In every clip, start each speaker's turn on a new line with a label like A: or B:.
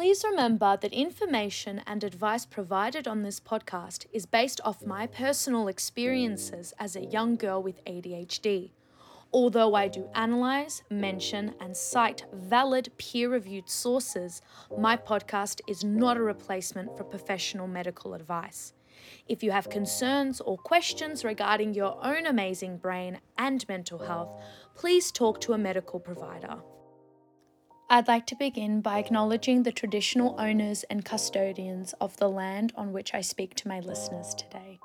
A: Please remember that information and advice provided on this podcast is based off my personal experiences as a young girl with ADHD. Although I do analyze, mention, and cite valid peer reviewed sources, my podcast is not a replacement for professional medical advice. If you have concerns or questions regarding your own amazing brain and mental health, please talk to a medical provider. I'd like to begin by acknowledging the traditional owners and custodians of the land on which I speak to my listeners today,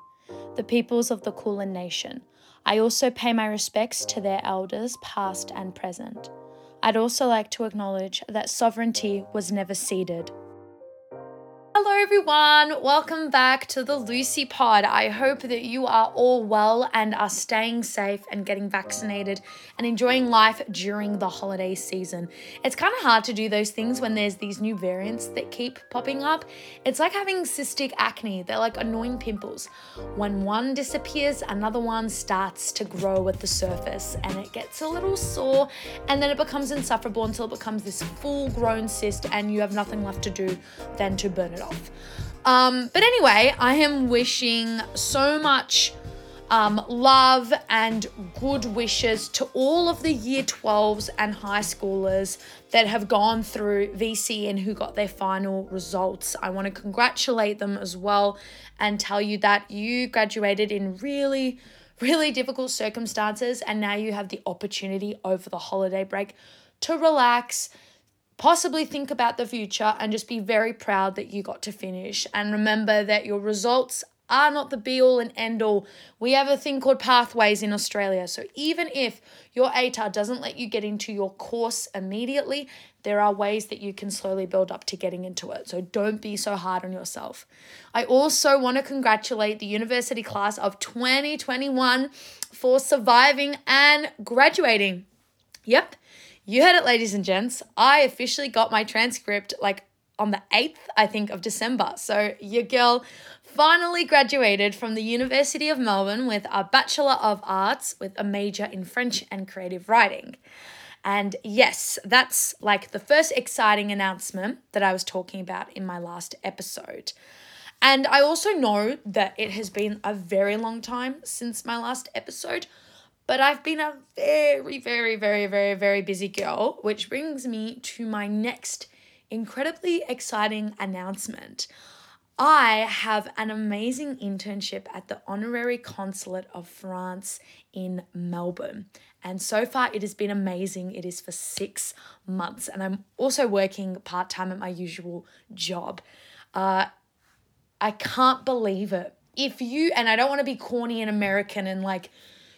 A: the peoples of the Kulin Nation. I also pay my respects to their elders, past and present. I'd also like to acknowledge that sovereignty was never ceded Hello, everyone. Welcome back to the Lucie Pod. I hope that you are all well and are staying safe and getting vaccinated and enjoying life during the holiday season. It's kind of hard to do those things when there's these new variants that keep popping up. It's like having cystic acne, they're like annoying pimples. When one disappears, another one starts to grow at the surface and it gets a little sore and then it becomes insufferable until it becomes this full grown cyst and you have nothing left to do than to burn it off. Um, but anyway, I am wishing so much um, love and good wishes to all of the year 12s and high schoolers that have gone through VC and who got their final results. I want to congratulate them as well and tell you that you graduated in really, really difficult circumstances and now you have the opportunity over the holiday break to relax possibly think about the future and just be very proud that you got to finish. And remember that your results are not the be all and end all. We have a thing called pathways in Australia. So even if your ATAR doesn't let you get into your course immediately, there are ways that you can slowly build up to getting into it. So don't be so hard on yourself. I also want to congratulate the university class of 2021 for surviving and graduating. Yep. You heard it, ladies and gents. I officially got my transcript like on the 8th, I think, of December. So your girl finally graduated from the University of Melbourne with a Bachelor of Arts with a major in French and creative writing. And yes, that's like the first exciting announcement that I was talking about in my last episode. And I also know that it has been a very long time since my last episode. But I've been a very, very, very, very, very busy girl, which brings me to my next incredibly exciting announcement. I have an amazing internship at the Honorary Consulate of France in Melbourne. And so far, it has been amazing. It is for six months. And I'm also working part time at my usual job. Uh, I can't believe it. If you, and I don't want to be corny and American and like,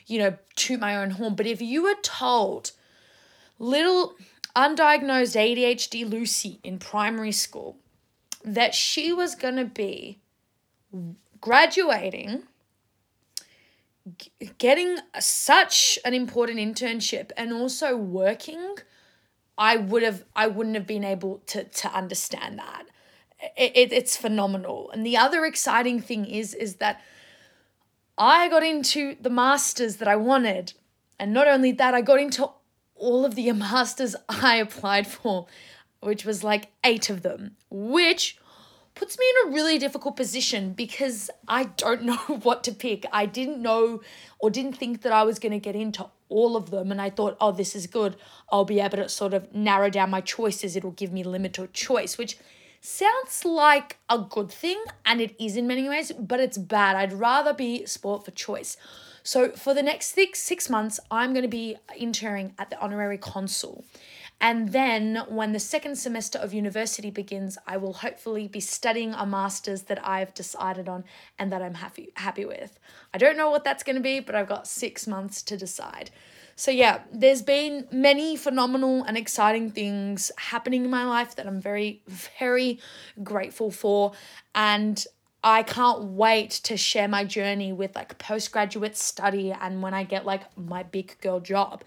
A: you know, toot my own horn. But if you were told little undiagnosed ADHD Lucie in primary school that she was going to be graduating, g- getting such an important internship, and also working, I would have I wouldn't have been able to to understand that. It, it, it's phenomenal. And the other exciting thing is is that I got into the masters that I wanted. And not only that, I got into all of the masters I applied for, which was like eight of them, which puts me in a really difficult position because I don't know what to pick. I didn't know or didn't think that I was going to get into all of them. And I thought, oh, this is good. I'll be able to sort of narrow down my choices. It'll give me limited choice, which sounds like a good thing, and it is in many ways, but it's bad. I'd rather be sport for choice. So for the next six six months, I'm going to be interning at the honorary consul. And then when the second semester of university begins, I will hopefully be studying a master's that I've decided on and that I'm happy happy with. I don't know what that's going to be, but I've got 6 months to decide. So, yeah, there's been many phenomenal and exciting things happening in my life that I'm very, very grateful for. And I can't wait to share my journey with like postgraduate study and when I get like my big girl job,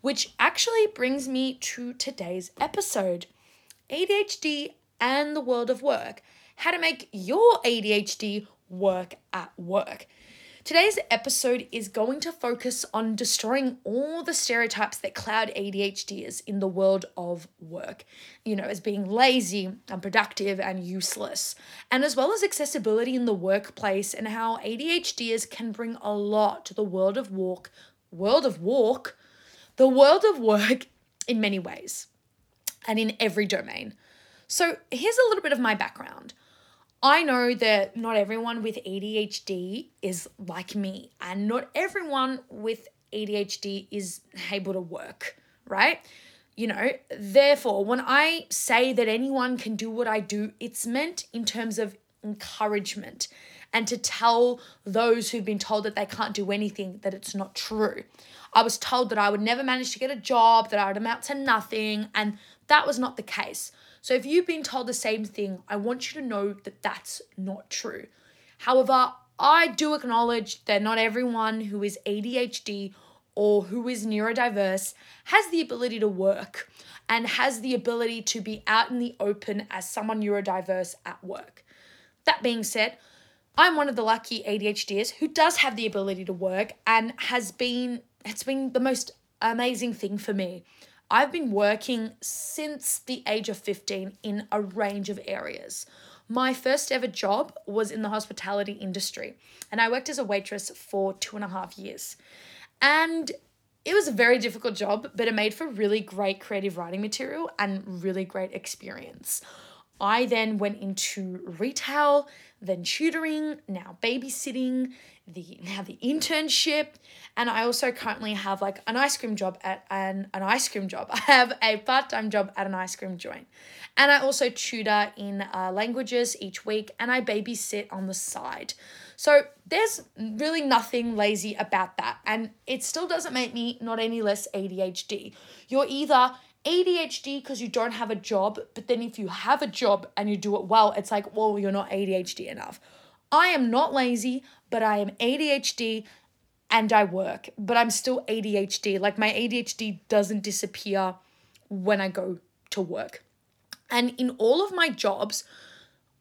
A: which actually brings me to today's episode ADHD and the world of work. How to make your ADHD work at work. Today's episode is going to focus on destroying all the stereotypes that cloud ADHDers in the world of work, you know, as being lazy, unproductive, and useless, and as well as accessibility in the workplace and how ADHDers can bring a lot to the world of walk, world of work, the world of work in many ways and in every domain. So, here's a little bit of my background. I know that not everyone with ADHD is like me, and not everyone with ADHD is able to work, right? You know, therefore, when I say that anyone can do what I do, it's meant in terms of encouragement and to tell those who've been told that they can't do anything that it's not true. I was told that I would never manage to get a job, that I would amount to nothing, and that was not the case. So if you've been told the same thing, I want you to know that that's not true. However, I do acknowledge that not everyone who is ADHD or who is neurodiverse has the ability to work and has the ability to be out in the open as someone neurodiverse at work. That being said, I'm one of the lucky ADHDers who does have the ability to work and has been it's been the most amazing thing for me. I've been working since the age of 15 in a range of areas. My first ever job was in the hospitality industry, and I worked as a waitress for two and a half years. And it was a very difficult job, but it made for really great creative writing material and really great experience. I then went into retail, then tutoring, now babysitting, the now the internship, and I also currently have like an ice cream job at an, an ice cream job. I have a part-time job at an ice cream joint. And I also tutor in uh, languages each week and I babysit on the side. So there's really nothing lazy about that. And it still doesn't make me not any less ADHD. You're either ADHD because you don't have a job, but then if you have a job and you do it well, it's like, well, you're not ADHD enough. I am not lazy, but I am ADHD and I work, but I'm still ADHD. Like my ADHD doesn't disappear when I go to work. And in all of my jobs,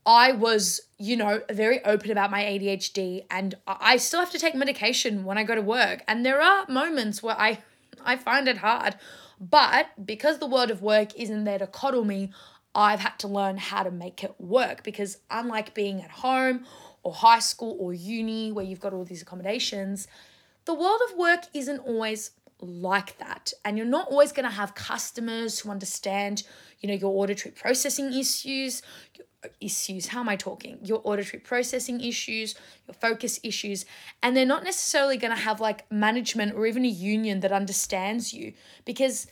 A: I was, you know, very open about my ADHD and I still have to take medication when I go to work. And there are moments where I I find it hard but because the world of work isn't there to coddle me, I've had to learn how to make it work because unlike being at home or high school or uni where you've got all these accommodations, the world of work isn't always like that. And you're not always going to have customers who understand you know your auditory processing issues issues. How am I talking? Your auditory processing issues, your focus issues, and they're not necessarily going to have like management or even a union that understands you because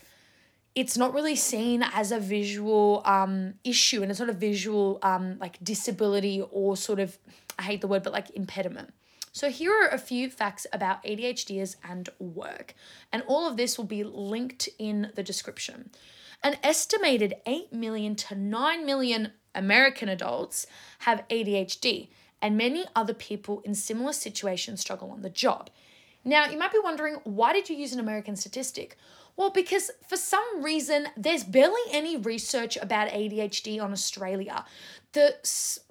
A: it's not really seen as a visual um, issue and it's not a visual um, like disability or sort of, I hate the word, but like impediment. So, here are a few facts about ADHDers and work, and all of this will be linked in the description. An estimated 8 million to 9 million American adults have ADHD, and many other people in similar situations struggle on the job. Now, you might be wondering, why did you use an American statistic? Well, because for some reason, there's barely any research about ADHD on Australia. The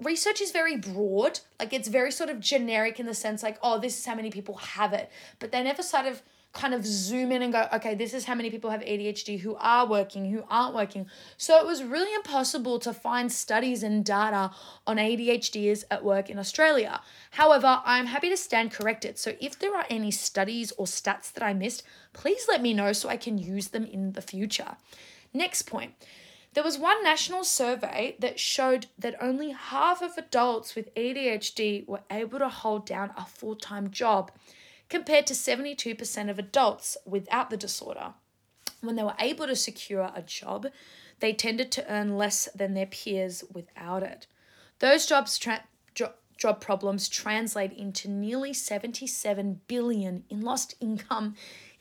A: research is very broad, like it's very sort of generic in the sense, like, oh, this is how many people have it. But they never sort of kind of zoom in and go, okay, this is how many people have ADHD who are working, who aren't working. So it was really impossible to find studies and data on ADHDers at work in Australia. However, I'm happy to stand corrected. So if there are any studies or stats that I missed, please let me know so I can use them in the future. Next point. There was one national survey that showed that only half of adults with ADHD were able to hold down a full time job compared to 72% of adults without the disorder. When they were able to secure a job, they tended to earn less than their peers without it. Those jobs tra- jo- job problems translate into nearly 77 billion in lost income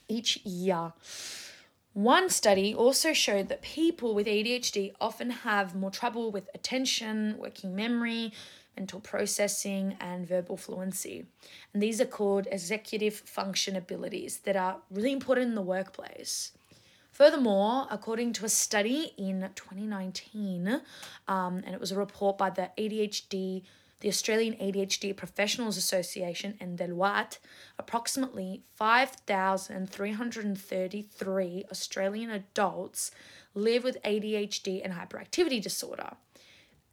A: each year. One study also showed that people with ADHD often have more trouble with attention, working memory, mental processing, and verbal fluency. And these are called executive function abilities that are really important in the workplace. Furthermore, according to a study in 2019, um, and it was a report by the ADHD the Australian ADHD Professionals Association and Deloitte, approximately 5,333 Australian adults live with ADHD and hyperactivity disorder.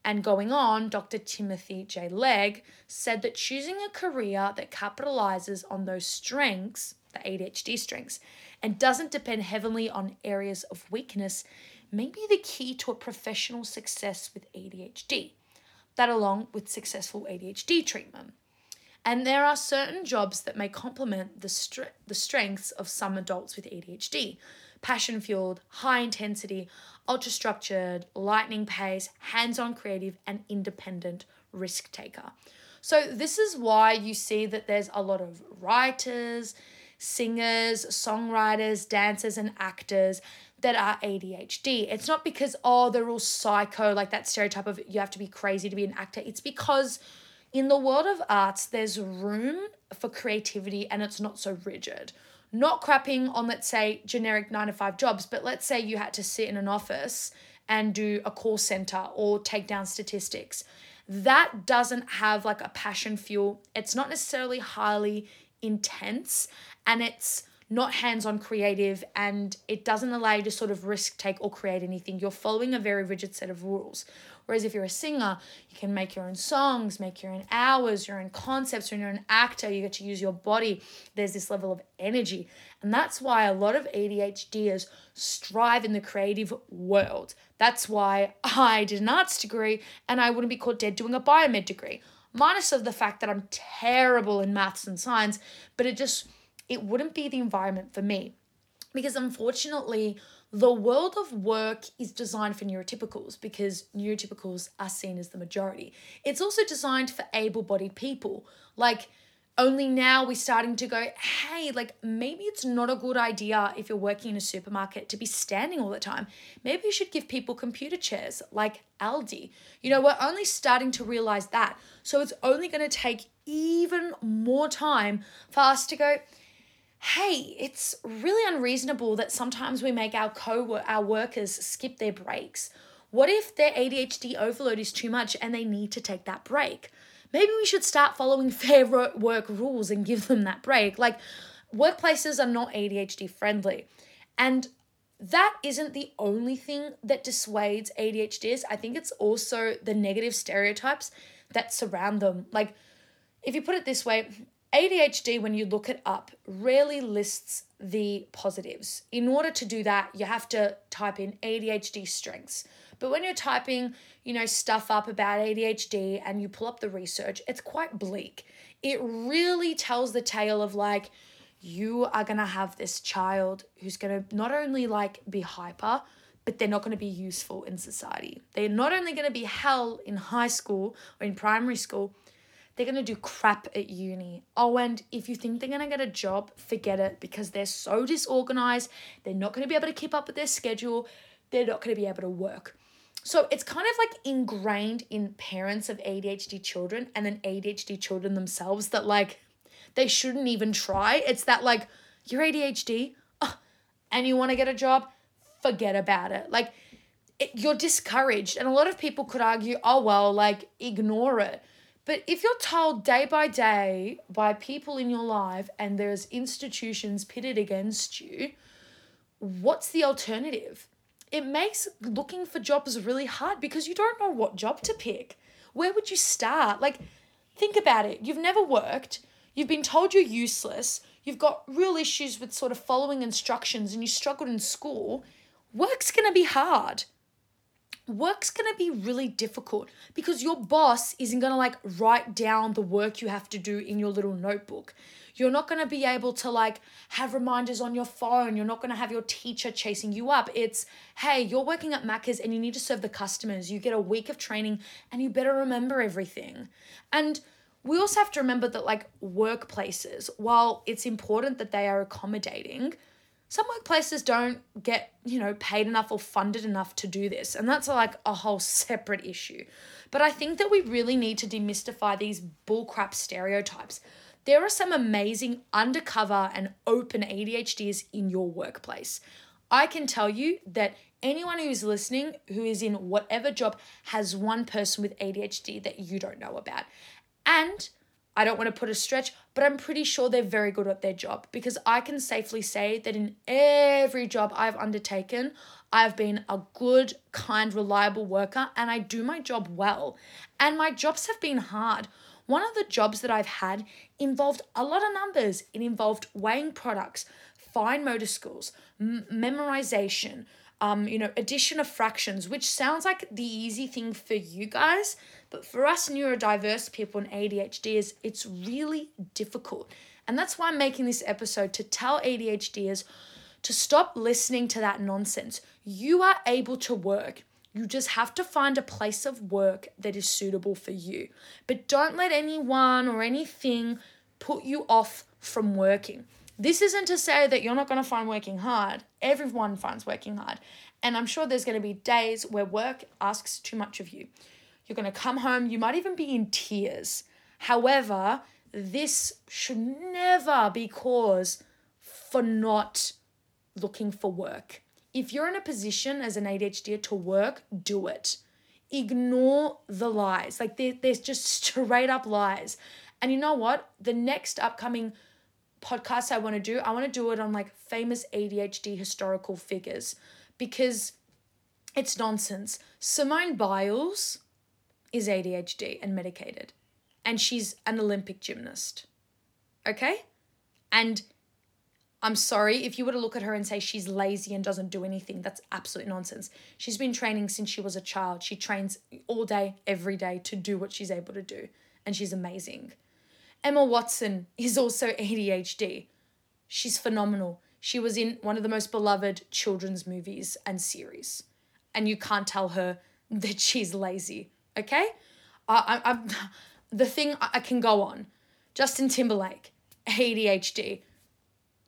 A: And going on, Dr. Timothy J. Legg said that choosing a career that capitalizes on those strengths, the ADHD strengths, and doesn't depend heavily on areas of weakness may be the key to a professional success with ADHD, that along with successful ADHD treatment. And there are certain jobs that may complement the, the strengths of some adults with ADHD passion fueled, high intensity, ultra structured, lightning pace, hands on creative, and independent risk taker. So, this is why you see that there's a lot of writers, singers, songwriters, dancers, and actors that are ADHD. It's not because, oh, they're all psycho, like that stereotype of you have to be crazy to be an actor. It's because in the world of arts, there's room for creativity and it's not so rigid. Not crapping on, let's say, generic nine to five jobs, but let's say you had to sit in an office and do a call center or take down statistics. That doesn't have like a passion fuel. It's not necessarily highly intense and it's not hands on creative and it doesn't allow you to sort of risk take or create anything. You're following a very rigid set of rules. Whereas if you're a singer, you can make your own songs, make your own hours, your own concepts. When you're an actor, you get to use your body. There's this level of energy. And that's why a lot of ADHDers strive in the creative world. That's why I did an arts degree and I wouldn't be caught dead doing a biomed degree. Minus of the fact that I'm terrible in maths and science, but it just it wouldn't be the environment for me. Because unfortunately, the world of work is designed for neurotypicals because neurotypicals are seen as the majority. It's also designed for able bodied people. Like, only now we're starting to go, hey, like maybe it's not a good idea if you're working in a supermarket to be standing all the time. Maybe you should give people computer chairs like Aldi. You know, we're only starting to realize that. So it's only going to take even more time for us to go, hey, it's really unreasonable that sometimes we make our co our workers skip their breaks. What if their ADHD overload is too much and they need to take that break? Maybe we should start following fair work rules and give them that break. Like workplaces are not ADHD friendly. And that isn't the only thing that dissuades ADHDs. I think it's also the negative stereotypes that surround them. Like, if you put it this way, ADHD, when you look it up, rarely lists the positives. In order to do that, you have to type in ADHD strengths. But when you're typing, you know, stuff up about ADHD and you pull up the research, it's quite bleak. It really tells the tale of like, you are going to have this child who's going to not only like be hyper, but they're not going to be useful in society. They're not only going to be hell in high school or in primary school, they're going to do crap at uni. Oh, and if you think they're going to get a job, forget it because they're so disorganized. They're not going to be able to keep up with their schedule. They're not going to be able to work. So it's kind of like ingrained in parents of ADHD children and then ADHD children themselves that like they shouldn't even try. It's that like you're ADHD oh, and you want to get a job, forget about it. Like it, you're discouraged. And a lot of people could argue, oh, well, like ignore it. But if you're told day by day by people in your life and there's institutions pitted against you, what's the alternative? It makes looking for jobs really hard because you don't know what job to pick. Where would you start? Like, think about it. You've never worked, you've been told you're useless, you've got real issues with sort of following instructions, and you struggled in school. Work's gonna be hard work's going to be really difficult because your boss isn't going to like write down the work you have to do in your little notebook. You're not going to be able to like have reminders on your phone. You're not going to have your teacher chasing you up. It's, hey, you're working at Macca's and you need to serve the customers. You get a week of training and you better remember everything. And we also have to remember that like workplaces, while it's important that they are accommodating, some workplaces don't get, you know, paid enough or funded enough to do this. And that's like a whole separate issue. But I think that we really need to demystify these bullcrap stereotypes. There are some amazing undercover and open ADHDs in your workplace. I can tell you that anyone who is listening who is in whatever job has one person with ADHD that you don't know about. And I don't want to put a stretch, but I'm pretty sure they're very good at their job because I can safely say that in every job I've undertaken, I've been a good, kind, reliable worker and I do my job well. And my jobs have been hard. One of the jobs that I've had involved a lot of numbers. It involved weighing products, fine motor skills, m- memorization, um, you know, addition of fractions, which sounds like the easy thing for you guys, but for us neurodiverse people and ADHD is it's really difficult. And that's why I'm making this episode to tell ADHDers to stop listening to that nonsense. You are able to work. You just have to find a place of work that is suitable for you. But don't let anyone or anything put you off from working. This isn't to say that you're not going to find working hard. Everyone finds working hard. And I'm sure there's going to be days where work asks too much of you. You're going to come home, you might even be in tears. However, this should never be cause for not looking for work. If you're in a position as an ADHD to work, do it. Ignore the lies. Like there's just straight up lies. And you know what? The next upcoming podcast I want to do, I want to do it on like famous ADHD historical figures because it's nonsense. Simone Biles is ADHD and medicated, and she's an Olympic gymnast. Okay? And I'm sorry if you were to look at her and say she's lazy and doesn't do anything. That's absolute nonsense. She's been training since she was a child. She trains all day, every day to do what she's able to do, and she's amazing. Emma Watson is also ADHD. She's phenomenal. She was in one of the most beloved children's movies and series, and you can't tell her that she's lazy. Okay, I, I, I'm the thing I can go on. Justin Timberlake, ADHD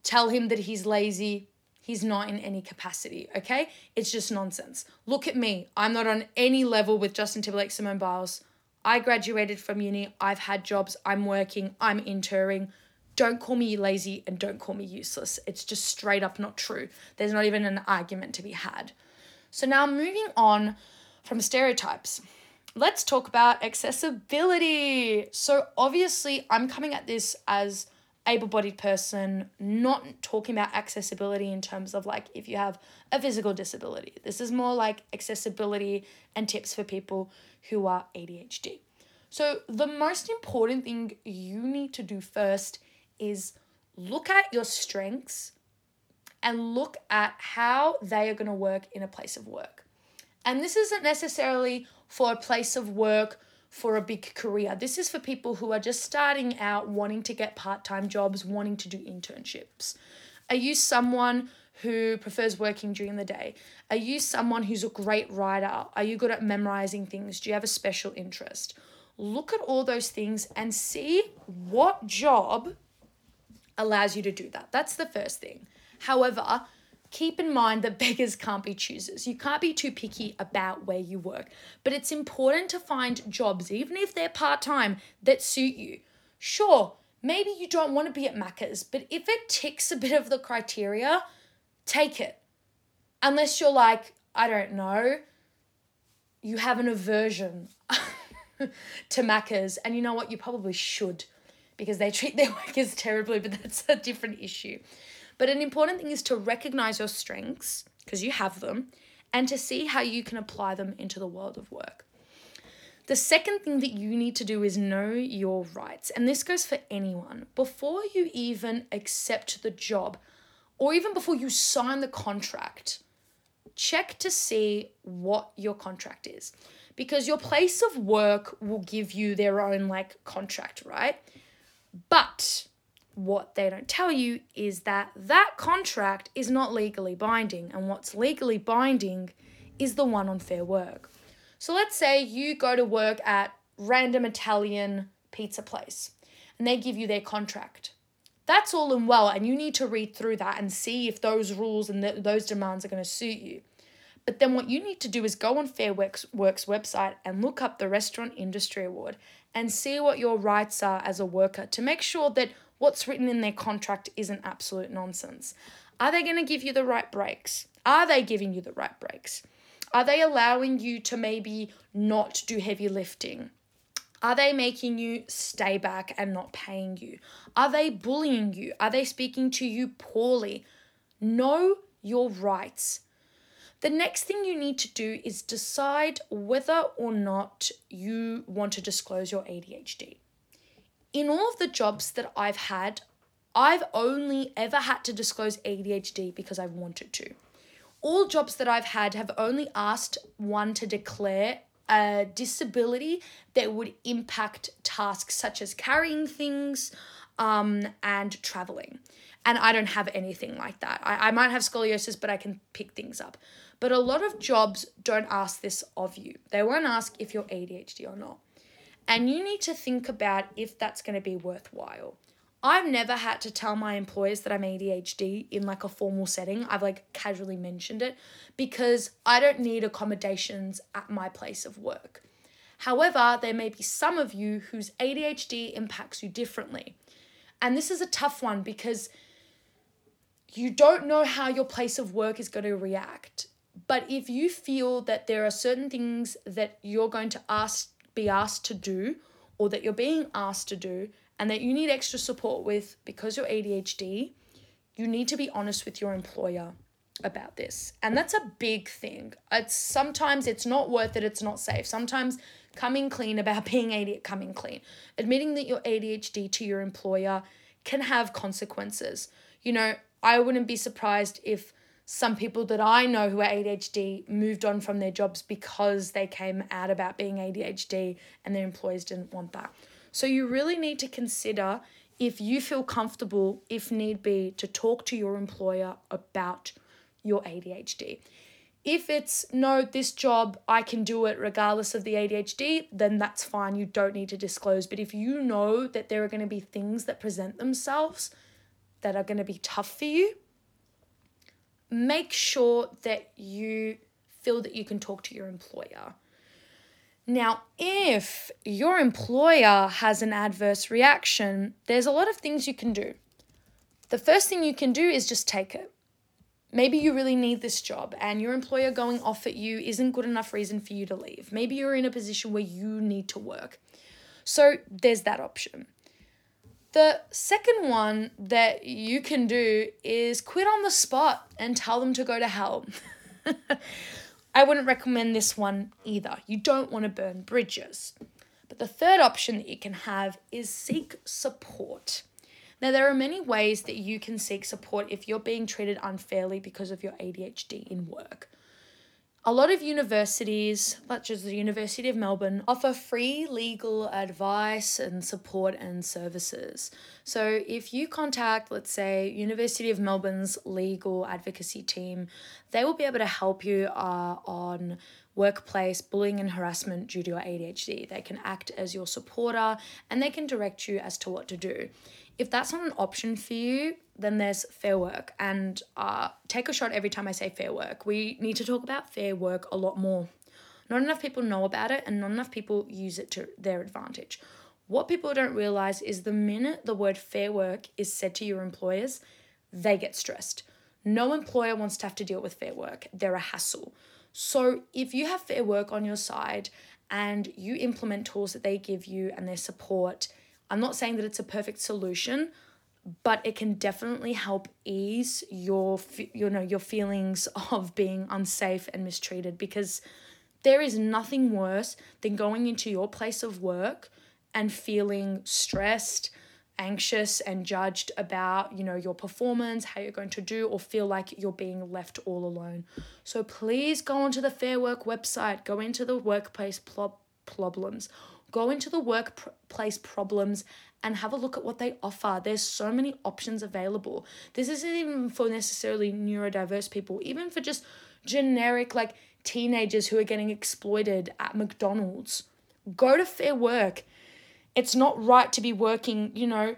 A: tell him that he's lazy. He's not in any capacity, okay? It's just nonsense. Look at me. I'm not on any level with Justin Timberlake, Simone Biles. I graduated from uni. I've had jobs. I'm working. I'm interning. Don't call me lazy and don't call me useless. It's just straight up not true. There's not even an argument to be had. So, now moving on from stereotypes, let's talk about accessibility. So, obviously, I'm coming at this as able bodied person, not talking about accessibility in terms of like if you have a physical disability. This is more like accessibility and tips for people who are ADHD. So, the most important thing you need to do first is look at your strengths and look at how they are going to work in a place of work. And this isn't necessarily for a place of work for a big career. This is for people who are just starting out, wanting to get part time jobs, wanting to do internships. Are you someone who prefers working during the day? Are you someone who's a great writer? Are you good at memorizing things? Do you have a special interest? Look at all those things and see what job allows you to do that. That's the first thing. However, keep in mind that beggars can't be choosers. You can't be too picky about where you work, but it's important to find jobs, even if they're part time, that suit you. Sure, maybe you don't want to be at Macca's, but if it ticks a bit of the criteria, take it. Unless you're like, I don't know, you have an aversion to Macca's, and you know what, you probably should because they treat their workers terribly, but that's a different issue. But an important thing is to recognize your strengths, because you have them, and to see how you can apply them into the world of work. The second thing that you need to do is know your rights. And this goes for anyone. Before you even accept the job, or even before you sign the contract, check to see what your contract is. Because your place of work will give you their own like contract, right? But what they don't tell you is that that contract is not legally binding, and what's legally binding is the one on fair work. So let's say you go to work at random Italian pizza place and they give you their contract. That's all and well, and you need to read through that and see if those rules and th- those demands are going to suit you. But then what you need to do is go on Fair Works, Works website and look up the Restaurant Industry Award and see what your rights are as a worker to make sure that what's written in their contract isn't absolute nonsense. Are they going to give you the right breaks? Are they giving you the right breaks? Are they allowing you to maybe not do heavy lifting? Are they making you stay back and not paying you? Are they bullying you? Are they speaking to you poorly? Know your rights. The next thing you need to do is decide whether or not you want to disclose your ADHD. In all of the jobs that I've had, I've only ever had to disclose ADHD because I've wanted to. All jobs that I've had have only asked one to declare a disability that would impact tasks such as carrying things um, and traveling. And I don't have anything like that. I, I might have scoliosis, but I can pick things up. But a lot of jobs don't ask this of you. They won't ask if you're ADHD or not. And you need to think about if that's going to be worthwhile. I've never had to tell my employers that I'm ADHD in like a formal setting. I've like casually mentioned it because I don't need accommodations at my place of work. However, there may be some of you whose ADHD impacts you differently. And this is a tough one because you don't know how your place of work is going to react. But if you feel that there are certain things that you're going to ask be asked to do or that you're being asked to do and that you need extra support with because you're ADHD, you need to be honest with your employer about this. And that's a big thing. It's sometimes it's not worth it, it's not safe. Sometimes coming clean about being ADHD, coming clean, admitting that you're ADHD to your employer can have consequences. You know, I wouldn't be surprised if some people that I know who are ADHD moved on from their jobs because they came out about being ADHD and their employers didn't want that. So you really need to consider if you feel comfortable, if need be, to talk to your employer about your ADHD. If it's no, this job, I can do it regardless of the ADHD, then that's fine. You don't need to disclose. But if you know that there are going to be things that present themselves that are going to be tough for you, make sure that you feel that you can talk to your employer. Now, if your employer has an adverse reaction, there's a lot of things you can do. The first thing you can do is just take it. Maybe you really need this job and your employer going off at you isn't good enough reason for you to leave. Maybe you're in a position where you need to work. So there's that option. The second one that you can do is quit on the spot and tell them to go to hell. I wouldn't recommend this one either. You don't want to burn bridges. But the third option that you can have is seek support. Now, there are many ways that you can seek support if you're being treated unfairly because of your ADHD in work. A lot of universities, such as the University of Melbourne, offer free legal advice and support and services. So, if you contact, let's say, University of Melbourne's legal advocacy team, they will be able to help you uh, on workplace bullying and harassment due to your ADHD. They can act as your supporter and they can direct you as to what to do. If that's not an option for you, then there's fair work. And uh, take a shot every time I say fair work. We need to talk about fair work a lot more. Not enough people know about it, and not enough people use it to their advantage. What people don't realize is the minute the word fair work is said to your employers, they get stressed. No employer wants to have to deal with fair work, they're a hassle. So if you have fair work on your side and you implement tools that they give you and their support, I'm not saying that it's a perfect solution but it can definitely help ease your you know your feelings of being unsafe and mistreated because there is nothing worse than going into your place of work and feeling stressed anxious and judged about you know your performance how you're going to do or feel like you're being left all alone. So please go onto the fair work website go into the workplace pl- problems go into the workplace problems and have a look at what they offer. There's so many options available. This isn't even for necessarily neurodiverse people, even for just generic like teenagers who are getting exploited at McDonald's. Go to Fair Work. It's not right to be working, you know,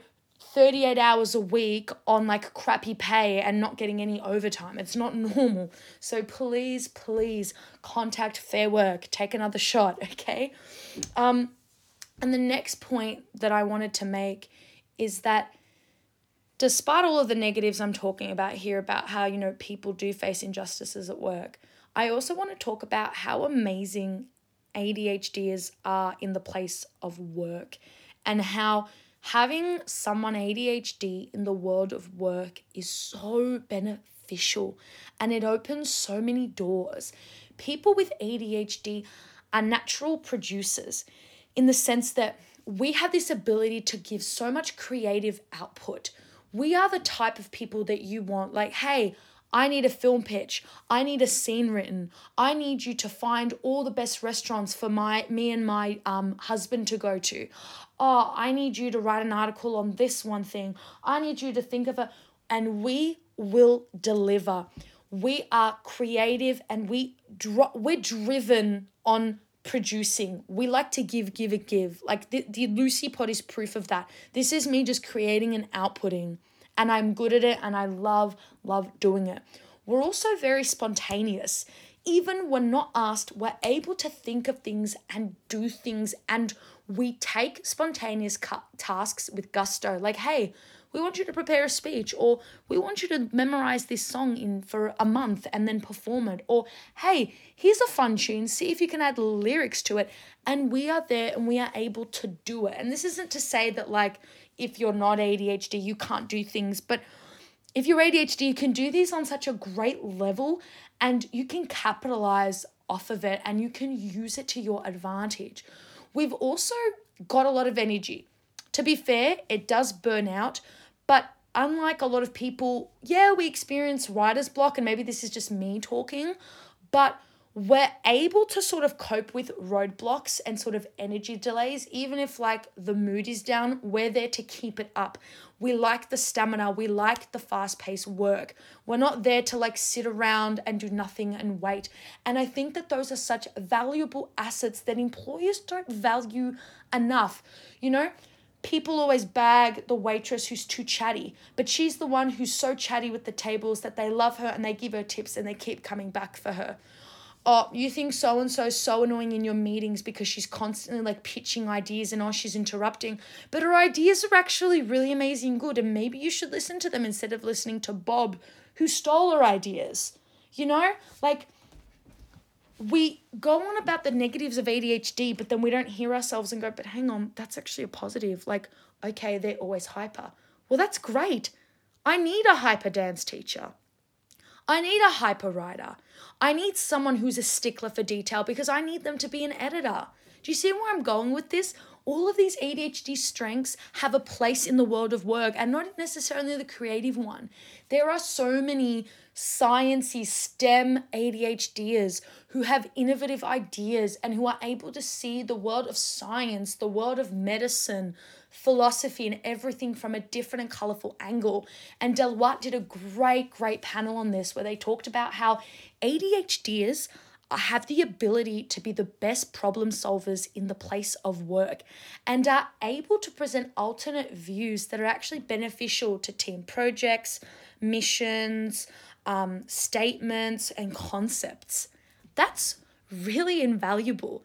A: 38 hours a week on like crappy pay and not getting any overtime. It's not normal. So please, please contact Fair Work. Take another shot, okay? Um and the next point that I wanted to make is that despite all of the negatives I'm talking about here about how, you know, people do face injustices at work, I also want to talk about how amazing ADHDers are in the place of work and how having someone ADHD in the world of work is so beneficial and it opens so many doors. People with ADHD are natural producers in the sense that we have this ability to give so much creative output we are the type of people that you want. Like, hey, I need a film pitch. I need a scene written. I need you to find all the best restaurants for my me and my um husband to go to. Oh, I need you to write an article on this one thing. I need you to think of a and we will deliver. We are creative and we dro- we're driven on producing. We like to give, give, it, give. Like the, the Lucie Pod is proof of that. This is me just creating and outputting, and I'm good at it, and I love, love doing it. We're also very spontaneous. Even when not asked, we're able to think of things and do things, and we take spontaneous tasks with gusto. Like, hey, we want you to prepare a speech or we want you to memorize this song in for a month and then perform it. Or hey here's a fun tune see if you can add lyrics to it. And we are there and we are able to do it. And this isn't to say that like if you're not ADHD you can't do things but if you're ADHD you can do these on such a great level and you can capitalize off of it and you can use it to your advantage. We've also got a lot of energy. To be fair, it does burn out, but unlike a lot of people, yeah, we experience writer's block, and maybe this is just me talking, but we're able to sort of cope with roadblocks and sort of energy delays, even if like the mood is down, we're there to keep it up. We like the stamina, we like the fast paced work. We're not there to like sit around and do nothing and wait. And I think that those are such valuable assets that employers don't value enough. You know, people always bag the waitress who's too chatty, but she's the one who's so chatty with the tables that they love her and they give her tips and they keep coming back for her. Oh, you think so and so so annoying in your meetings because she's constantly like pitching ideas and oh, she's interrupting. But her ideas are actually really amazing and good, and maybe you should listen to them instead of listening to Bob, who stole her ideas. You know? Like, we go on about the negatives of ADHD, but then we don't hear ourselves and go, but hang on, that's actually a positive. Like, okay, they're always hyper. Well, that's great. I need a hyper dance teacher. I need a hyper writer. I need someone who's a stickler for detail because I need them to be an editor. Do you see where I'm going with this? All of these ADHD strengths have a place in the world of work and not necessarily the creative one. There are so many sciencey STEM ADHDers who have innovative ideas and who are able to see the world of science, the world of medicine, philosophy, and everything from a different and colorful angle. And Deloitte did a great, great panel on this where they talked about how ADHDers have the ability to be the best problem solvers in the place of work and are able to present alternate views that are actually beneficial to team projects, missions, um, statements and concepts. That's really invaluable.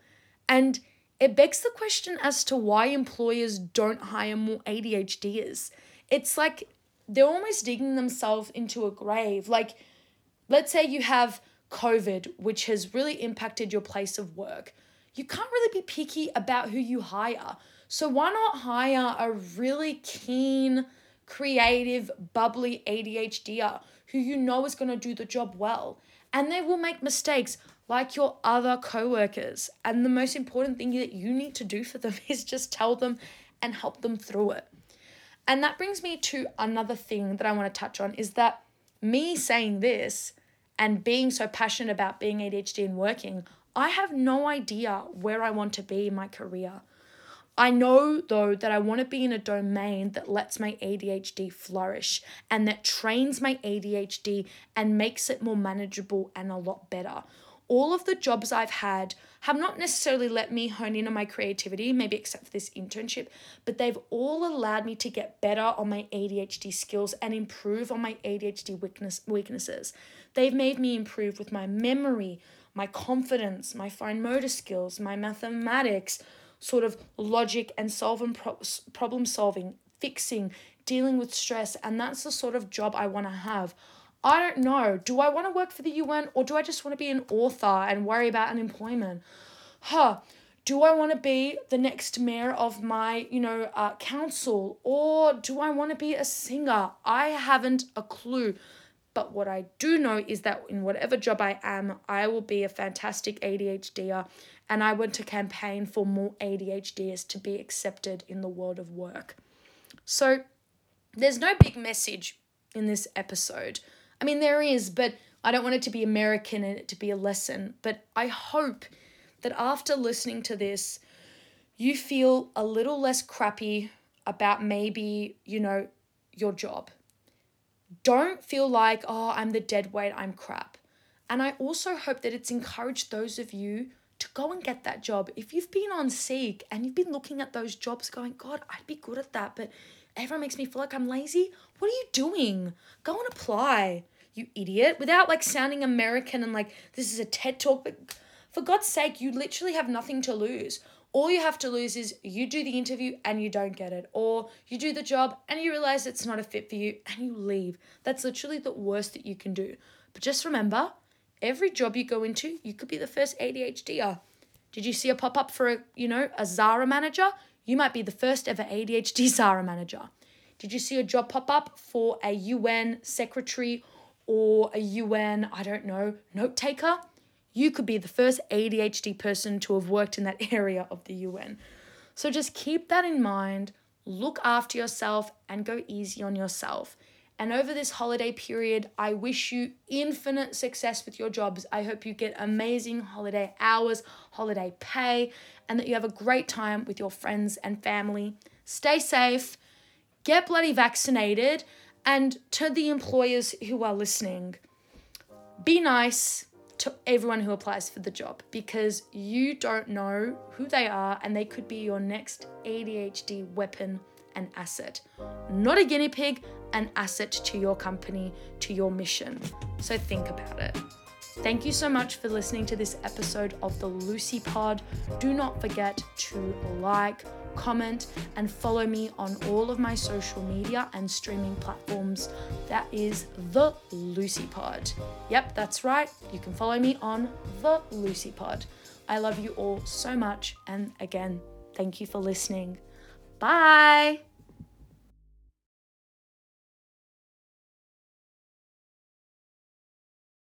A: And it begs the question as to why employers don't hire more ADHDers. It's like they're almost digging themselves into a grave. Like, let's say you have COVID, which has really impacted your place of work. You can't really be picky about who you hire. So, why not hire a really keen, creative, bubbly ADHDer who you know is going to do the job well. And they will make mistakes like your other coworkers. And the most important thing that you need to do for them is just tell them and help them through it. And that brings me to another thing that I want to touch on is that me saying this and being so passionate about being ADHD and working, I have no idea where I want to be in my career. I know though that I want to be in a domain that lets my ADHD flourish and that trains my ADHD and makes it more manageable and a lot better. All of the jobs I've had have not necessarily let me hone in on my creativity, maybe except for this internship, but they've all allowed me to get better on my ADHD skills and improve on my ADHD weakness, weaknesses. They've made me improve with my memory, my confidence, my fine motor skills, my mathematics sort of logic and solving pro- problem solving, fixing, dealing with stress, and that's the sort of job I want to have. I don't know. Do I want to work for the UN or do I just want to be an author and worry about unemployment? Huh. Do I want to be the next mayor of my, you know, uh, council or do I want to be a singer? I haven't a clue. But what I do know is that in whatever job I am, I will be a fantastic ADHDer and I want to campaign for more ADHDers to be accepted in the world of work. So there's no big message in this episode. I mean, there is, but I don't want it to be American and it to be a lesson. But I hope that after listening to this, you feel a little less crappy about maybe, you know, your job. Don't feel like, oh, I'm the dead weight, I'm crap. And I also hope that it's encouraged those of you to go and get that job. If you've been on Seek and you've been looking at those jobs going, God, I'd be good at that, but everyone makes me feel like I'm lazy, what are you doing? Go and apply, you idiot, without like sounding American and like this is a TED talk. But for God's sake, you literally have nothing to lose. All you have to lose is you do the interview and you don't get it, or you do the job and you realize it's not a fit for you and you leave. That's literally the worst that you can do. But just remember, every job you go into, you could be the first ADHDer. Did you see a pop up for a, you know, a Zara manager? You might be the first ever ADHD Zara manager. Did you see a job pop up for a UN secretary or a UN, I don't know, note taker? You could be the first ADHD person to have worked in that area of the UN. So just keep that in mind, look after yourself, and go easy on yourself. And over this holiday period, I wish you infinite success with your jobs. I hope you get amazing holiday hours, holiday pay, and that you have a great time with your friends and family. Stay safe, get bloody vaccinated, and to the employers who are listening, be nice to everyone who applies for the job because you don't know who they are and they could be your next ADHD weapon and asset. Not a guinea pig, an asset to your company, to your mission. So think about it. Thank you so much for listening to this episode of the Lucie Pod. Do not forget to like, comment, and follow me on all of my social media and streaming platforms. That is the Lucie Pod. Yep, that's right. You can follow me on the Lucie Pod. I love you all so much. And again, thank you for listening. Bye.